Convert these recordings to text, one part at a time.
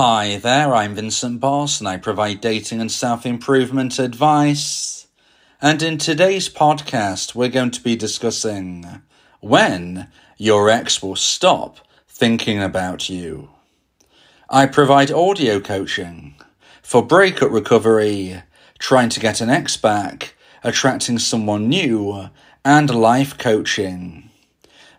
Hi there, I'm Vincent Boss and I provide dating and self improvement advice. And in today's podcast, we're going to be discussing when your ex will stop thinking about you. I provide audio coaching for breakup recovery, trying to get an ex back, attracting someone new, and life coaching.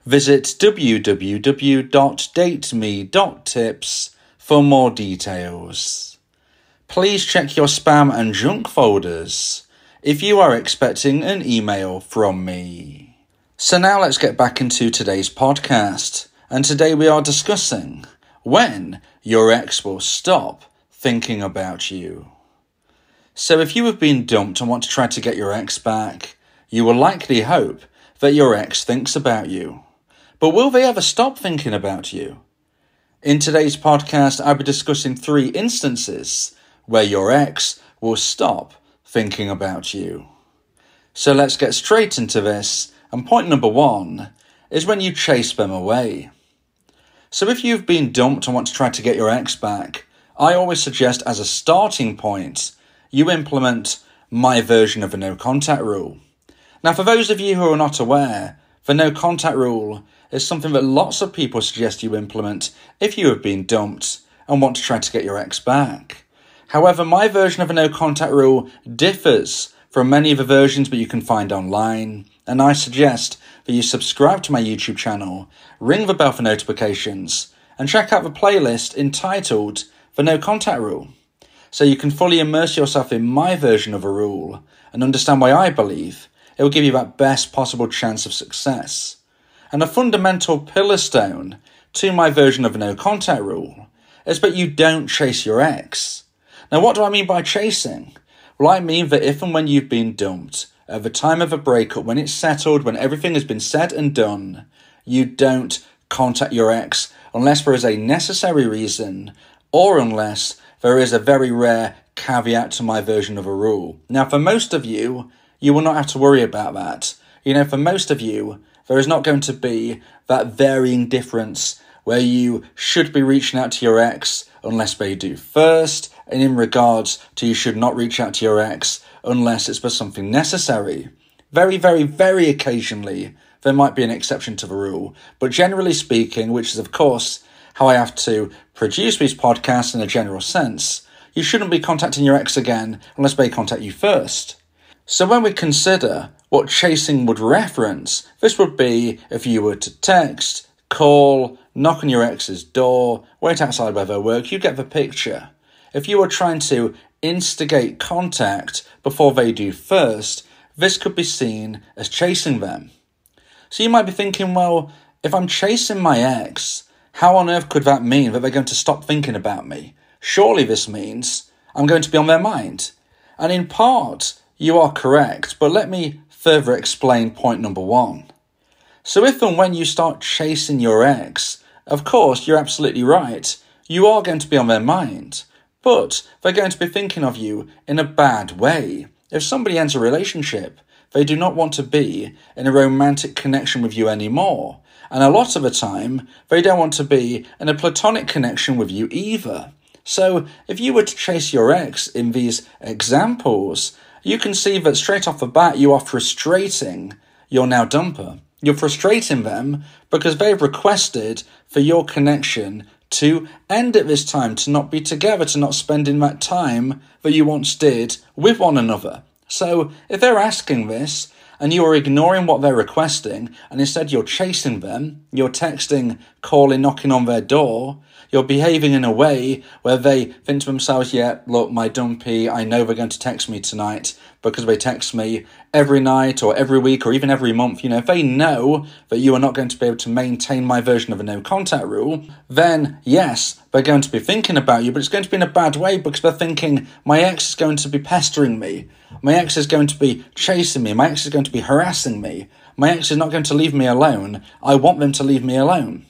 Visit www.dateme.tips for more details. Please check your spam and junk folders if you are expecting an email from me. So now let's get back into today's podcast. And today we are discussing when your ex will stop thinking about you. So if you have been dumped and want to try to get your ex back, you will likely hope that your ex thinks about you. But will they ever stop thinking about you? In today's podcast, I'll be discussing three instances where your ex will stop thinking about you. So let's get straight into this. And point number one is when you chase them away. So if you've been dumped and want to try to get your ex back, I always suggest as a starting point, you implement my version of a no contact rule. Now, for those of you who are not aware, the no contact rule is something that lots of people suggest you implement if you have been dumped and want to try to get your ex back. However, my version of a no contact rule differs from many of the versions that you can find online, and I suggest that you subscribe to my YouTube channel, ring the bell for notifications, and check out the playlist entitled The No Contact Rule, so you can fully immerse yourself in my version of a rule and understand why I believe it will give you that best possible chance of success and a fundamental pillar stone to my version of no contact rule is that you don't chase your ex. Now, what do I mean by chasing? Well, I mean that if and when you've been dumped, at the time of a breakup, when it's settled, when everything has been said and done, you don't contact your ex unless there is a necessary reason or unless there is a very rare caveat to my version of a rule. Now, for most of you, you will not have to worry about that. You know, for most of you, there is not going to be that varying difference where you should be reaching out to your ex unless they do first, and in regards to you should not reach out to your ex unless it's for something necessary. Very, very, very occasionally, there might be an exception to the rule, but generally speaking, which is of course how I have to produce these podcasts in a general sense, you shouldn't be contacting your ex again unless they contact you first. So when we consider what chasing would reference, this would be if you were to text, call, knock on your ex's door, wait outside where they work, you get the picture. If you were trying to instigate contact before they do first, this could be seen as chasing them. So you might be thinking, well, if I'm chasing my ex, how on earth could that mean that they're going to stop thinking about me? Surely this means I'm going to be on their mind. And in part, you are correct, but let me further explain point number one. So, if and when you start chasing your ex, of course, you're absolutely right, you are going to be on their mind, but they're going to be thinking of you in a bad way. If somebody ends a relationship, they do not want to be in a romantic connection with you anymore. And a lot of the time, they don't want to be in a platonic connection with you either. So, if you were to chase your ex in these examples, you can see that straight off the bat you are frustrating your now dumper. You're frustrating them because they've requested for your connection to end at this time, to not be together, to not spending that time that you once did with one another. So if they're asking this and you are ignoring what they're requesting and instead you're chasing them, you're texting, calling, knocking on their door, you're behaving in a way where they think to themselves, yeah, look, my dumpee, I know they're going to text me tonight because they text me every night or every week or even every month. You know, if they know that you are not going to be able to maintain my version of a no contact rule, then yes, they're going to be thinking about you, but it's going to be in a bad way because they're thinking, my ex is going to be pestering me. My ex is going to be chasing me. My ex is going to be harassing me. My ex is not going to leave me alone. I want them to leave me alone.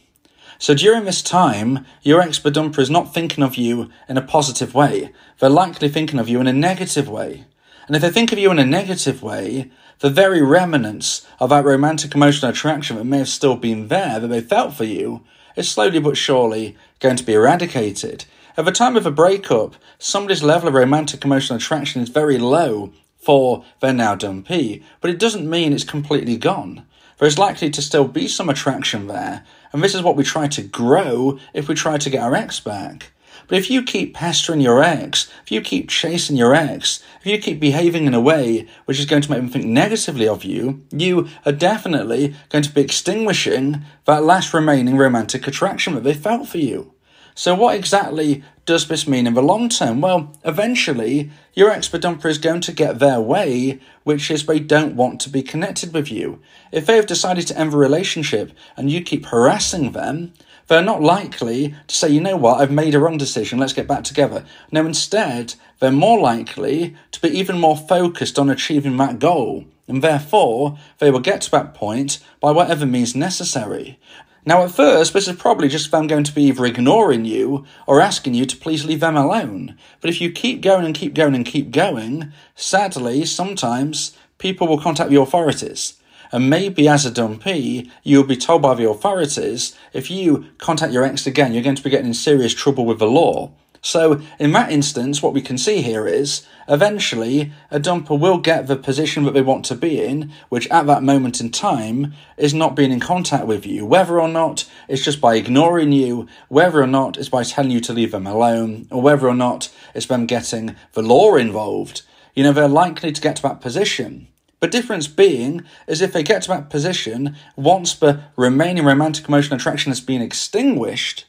So during this time, your ex-bedumper is not thinking of you in a positive way. They're likely thinking of you in a negative way. And if they think of you in a negative way, the very remnants of that romantic emotional attraction that may have still been there, that they felt for you, is slowly but surely going to be eradicated. At the time of a breakup, somebody's level of romantic emotional attraction is very low for their now dumpee, but it doesn't mean it's completely gone. There is likely to still be some attraction there, and this is what we try to grow if we try to get our ex back. But if you keep pestering your ex, if you keep chasing your ex, if you keep behaving in a way which is going to make them think negatively of you, you are definitely going to be extinguishing that last remaining romantic attraction that they felt for you. So, what exactly does this mean in the long term? Well, eventually, your expert dumper is going to get their way, which is they don't want to be connected with you. If they have decided to end the relationship and you keep harassing them, they're not likely to say, you know what, I've made a wrong decision, let's get back together. No, instead, they're more likely to be even more focused on achieving that goal. And therefore, they will get to that point by whatever means necessary. Now, at first, this is probably just them going to be either ignoring you or asking you to please leave them alone. But if you keep going and keep going and keep going, sadly, sometimes people will contact the authorities. And maybe as a dumpee, you'll be told by the authorities if you contact your ex again, you're going to be getting in serious trouble with the law. So, in that instance, what we can see here is eventually a dumper will get the position that they want to be in, which at that moment in time is not being in contact with you. Whether or not it's just by ignoring you, whether or not it's by telling you to leave them alone, or whether or not it's them getting the law involved, you know, they're likely to get to that position. But difference being is if they get to that position once the remaining romantic emotional attraction has been extinguished,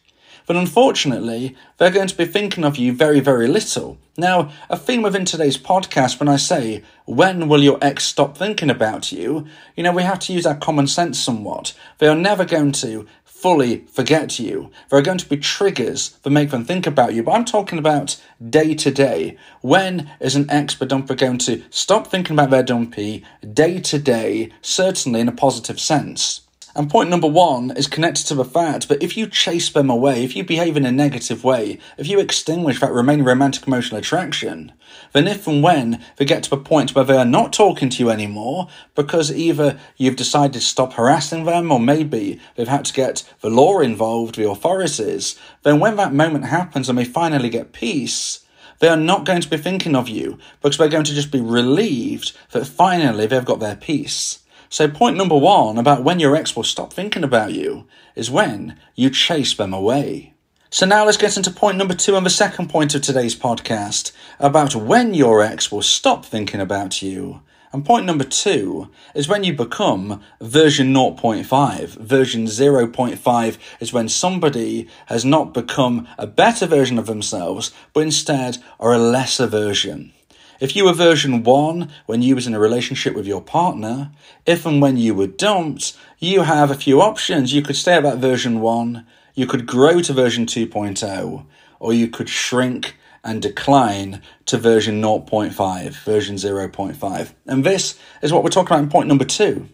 but unfortunately, they're going to be thinking of you very, very little. Now, a theme within today's podcast, when I say, when will your ex stop thinking about you? You know, we have to use our common sense somewhat. They are never going to fully forget you. There are going to be triggers that make them think about you, but I'm talking about day to day. When is an expert dumper going to stop thinking about their dumpee day to day, certainly in a positive sense? And point number one is connected to the fact that if you chase them away, if you behave in a negative way, if you extinguish that remaining romantic emotional attraction, then if and when they get to the point where they are not talking to you anymore, because either you've decided to stop harassing them, or maybe they've had to get the law involved, the authorities, then when that moment happens and they finally get peace, they are not going to be thinking of you because they're going to just be relieved that finally they've got their peace. So, point number one about when your ex will stop thinking about you is when you chase them away. So, now let's get into point number two and the second point of today's podcast about when your ex will stop thinking about you. And point number two is when you become version 0.5. Version 0.5 is when somebody has not become a better version of themselves, but instead are a lesser version. If you were version 1 when you was in a relationship with your partner, if and when you were dumped, you have a few options. You could stay at that version 1, you could grow to version 2.0, or you could shrink and decline to version 0.5, version 0.5. And this is what we're talking about in point number 2.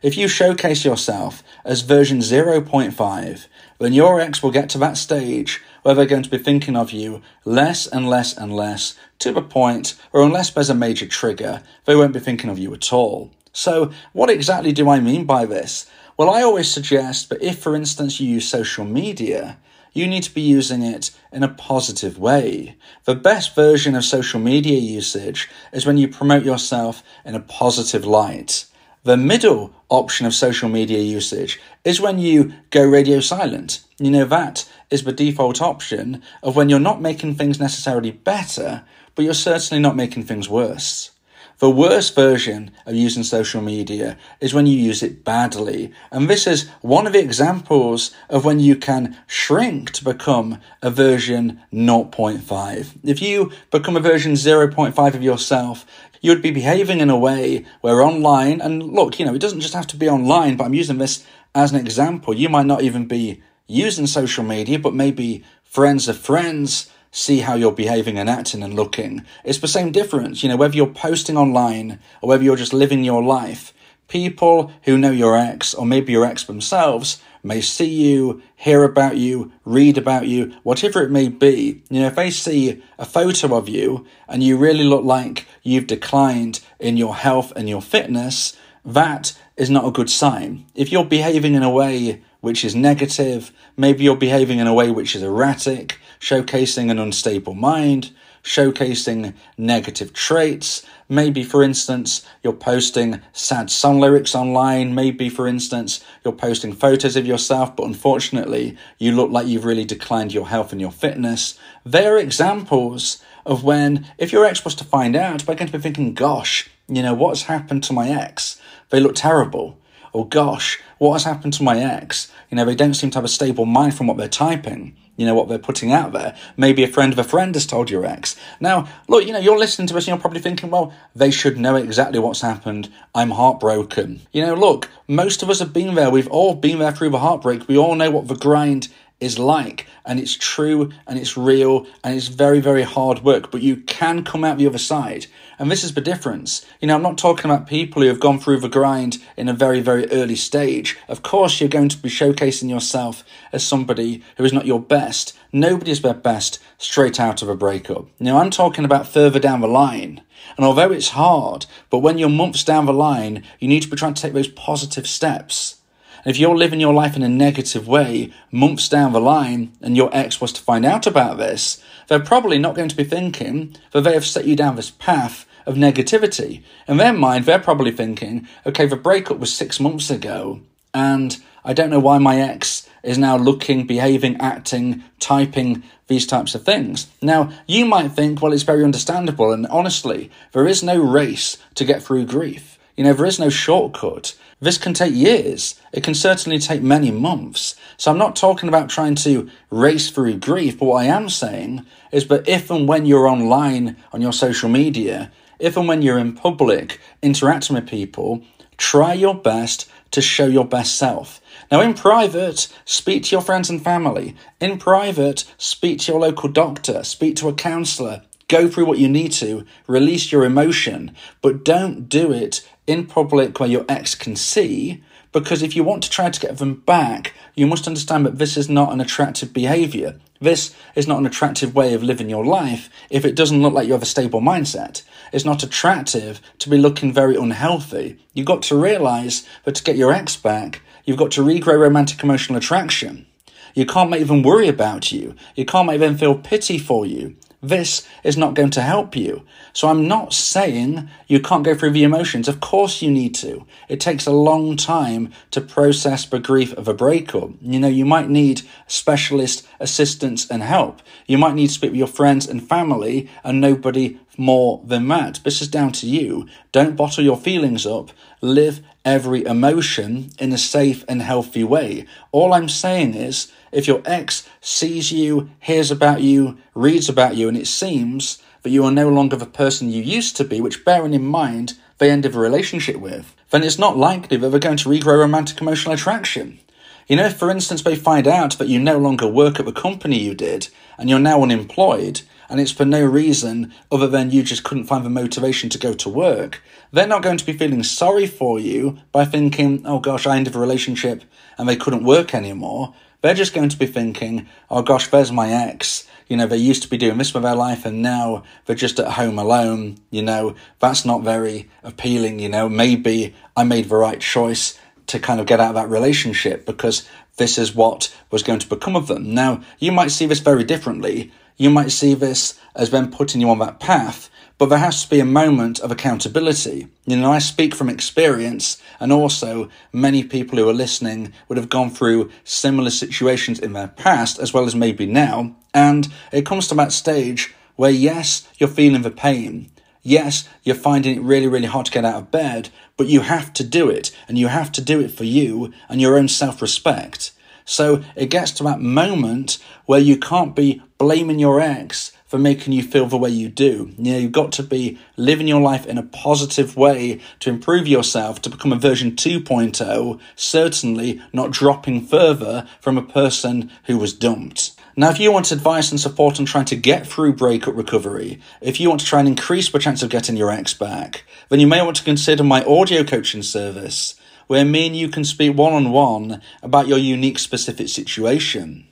If you showcase yourself as version 0.5, then your ex will get to that stage where they're going to be thinking of you less and less and less to the point where, unless there's a major trigger, they won't be thinking of you at all. So, what exactly do I mean by this? Well, I always suggest that if, for instance, you use social media, you need to be using it in a positive way. The best version of social media usage is when you promote yourself in a positive light. The middle option of social media usage is when you go radio silent. You know, that is the default option of when you're not making things necessarily better, but you're certainly not making things worse. The worst version of using social media is when you use it badly. And this is one of the examples of when you can shrink to become a version 0.5. If you become a version 0.5 of yourself, you would be behaving in a way where online, and look, you know, it doesn't just have to be online, but I'm using this as an example. You might not even be using social media, but maybe friends of friends see how you're behaving and acting and looking. It's the same difference, you know, whether you're posting online or whether you're just living your life. People who know your ex, or maybe your ex themselves, may see you, hear about you, read about you, whatever it may be. You know, if they see a photo of you and you really look like you've declined in your health and your fitness, that is not a good sign. If you're behaving in a way which is negative, maybe you're behaving in a way which is erratic, showcasing an unstable mind, showcasing negative traits. Maybe, for instance, you're posting sad song lyrics online. Maybe, for instance, you're posting photos of yourself, but unfortunately, you look like you've really declined your health and your fitness. They're examples of when, if your ex was to find out, they're going to be thinking, gosh, you know, what's happened to my ex? They look terrible. Or, gosh, what has happened to my ex? You know, they don't seem to have a stable mind from what they're typing you know, what they're putting out there. Maybe a friend of a friend has told your ex. Now, look, you know, you're listening to us and you're probably thinking, well, they should know exactly what's happened. I'm heartbroken. You know, look, most of us have been there. We've all been there through the heartbreak. We all know what the grind is like. And it's true and it's real and it's very, very hard work, but you can come out the other side. And this is the difference. You know, I'm not talking about people who have gone through the grind in a very, very early stage. Of course, you're going to be showcasing yourself as somebody who is not your best. Nobody is their best straight out of a breakup. Now, I'm talking about further down the line. And although it's hard, but when you're months down the line, you need to be trying to take those positive steps. If you're living your life in a negative way months down the line and your ex was to find out about this, they're probably not going to be thinking that they have set you down this path of negativity. In their mind, they're probably thinking, okay, the breakup was six months ago, and I don't know why my ex is now looking, behaving, acting, typing these types of things. Now, you might think, well, it's very understandable, and honestly, there is no race to get through grief. You know, there is no shortcut. This can take years. It can certainly take many months. So I'm not talking about trying to race through grief, but what I am saying is that if and when you're online on your social media, if and when you're in public interacting with people, try your best to show your best self. Now, in private, speak to your friends and family. In private, speak to your local doctor, speak to a counsellor, go through what you need to, release your emotion, but don't do it in public where your ex can see, because if you want to try to get them back, you must understand that this is not an attractive behavior. This is not an attractive way of living your life if it doesn't look like you have a stable mindset. It's not attractive to be looking very unhealthy. You've got to realize that to get your ex back, you've got to regrow romantic emotional attraction. You can't make them worry about you. You can't make them feel pity for you. This is not going to help you. So I'm not saying you can't go through the emotions. Of course you need to. It takes a long time to process the grief of a breakup. You know, you might need specialist assistance and help. You might need to speak with your friends and family and nobody more than that. This is down to you. Don't bottle your feelings up. Live every emotion in a safe and healthy way. All I'm saying is, if your ex sees you, hears about you, reads about you, and it seems that you are no longer the person you used to be, which bearing in mind they ended a relationship with, then it's not likely that they're going to regrow romantic emotional attraction. You know, if for instance they find out that you no longer work at the company you did and you're now unemployed, and it's for no reason other than you just couldn't find the motivation to go to work, they're not going to be feeling sorry for you by thinking, oh gosh, I ended a relationship and they couldn't work anymore. They're just going to be thinking, oh gosh, there's my ex. You know, they used to be doing this with their life and now they're just at home alone. You know, that's not very appealing. You know, maybe I made the right choice to kind of get out of that relationship because this is what was going to become of them. Now, you might see this very differently you might see this as them putting you on that path, but there has to be a moment of accountability. You know, I speak from experience, and also many people who are listening would have gone through similar situations in their past, as well as maybe now, and it comes to that stage where, yes, you're feeling the pain. Yes, you're finding it really, really hard to get out of bed, but you have to do it, and you have to do it for you and your own self respect. So it gets to that moment where you can't be blaming your ex for making you feel the way you do. You know, you've got to be living your life in a positive way to improve yourself, to become a version 2.0, certainly not dropping further from a person who was dumped. Now, if you want advice and support on trying to get through breakup recovery, if you want to try and increase the chance of getting your ex back, then you may want to consider my audio coaching service where me and you can speak one on one about your unique specific situation.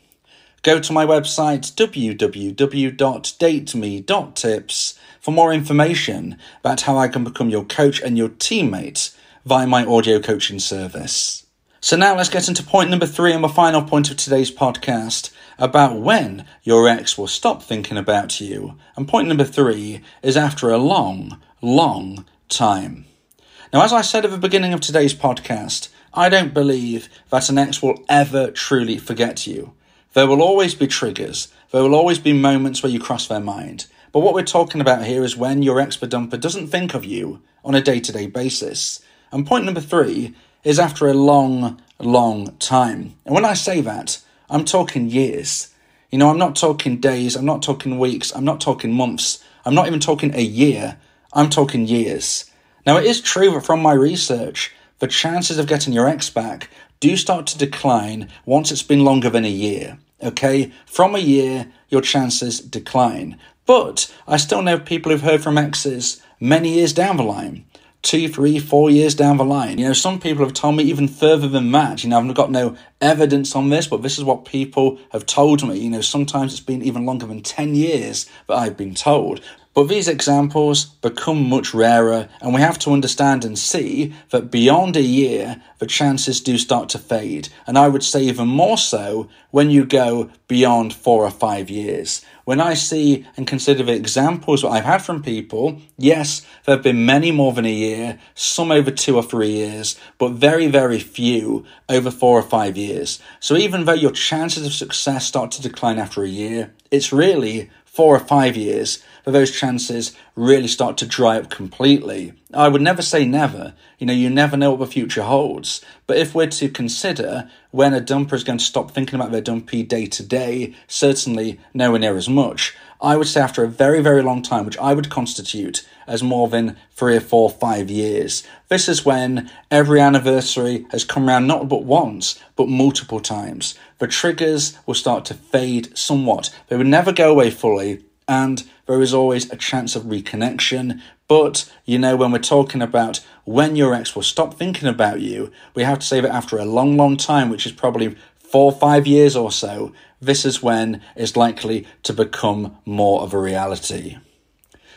Go to my website www.dateme.tips for more information about how I can become your coach and your teammate via my audio coaching service. So now let's get into point number three and my final point of today's podcast. about when your ex will stop thinking about you. And point number three is after a long, long time. Now, as I said at the beginning of today's podcast, I don't believe that an ex will ever truly forget you. There will always be triggers. There will always be moments where you cross their mind. But what we're talking about here is when your ex dumper doesn't think of you on a day to day basis. And point number three is after a long, long time. And when I say that, I'm talking years. You know, I'm not talking days, I'm not talking weeks, I'm not talking months, I'm not even talking a year, I'm talking years. Now, it is true that from my research, the chances of getting your ex back do start to decline once it's been longer than a year. Okay, from a year, your chances decline. But I still know people who've heard from exes many years down the line two, three, four years down the line. You know, some people have told me even further than that. You know, I've got no evidence on this, but this is what people have told me. You know, sometimes it's been even longer than 10 years that I've been told. But these examples become much rarer, and we have to understand and see that beyond a year, the chances do start to fade. And I would say even more so when you go beyond four or five years. When I see and consider the examples that I've had from people, yes, there have been many more than a year, some over two or three years, but very, very few over four or five years. So even though your chances of success start to decline after a year, it's really four or five years but those chances really start to dry up completely. I would never say never. You know, you never know what the future holds. But if we're to consider when a dumper is going to stop thinking about their dumpee day to day, certainly nowhere near as much. I would say after a very, very long time, which I would constitute as more than three or four, five years. This is when every anniversary has come around not but once, but multiple times. The triggers will start to fade somewhat. They will never go away fully, and there is always a chance of reconnection. But, you know, when we're talking about when your ex will stop thinking about you, we have to say that after a long, long time, which is probably four or five years or so, this is when it's likely to become more of a reality.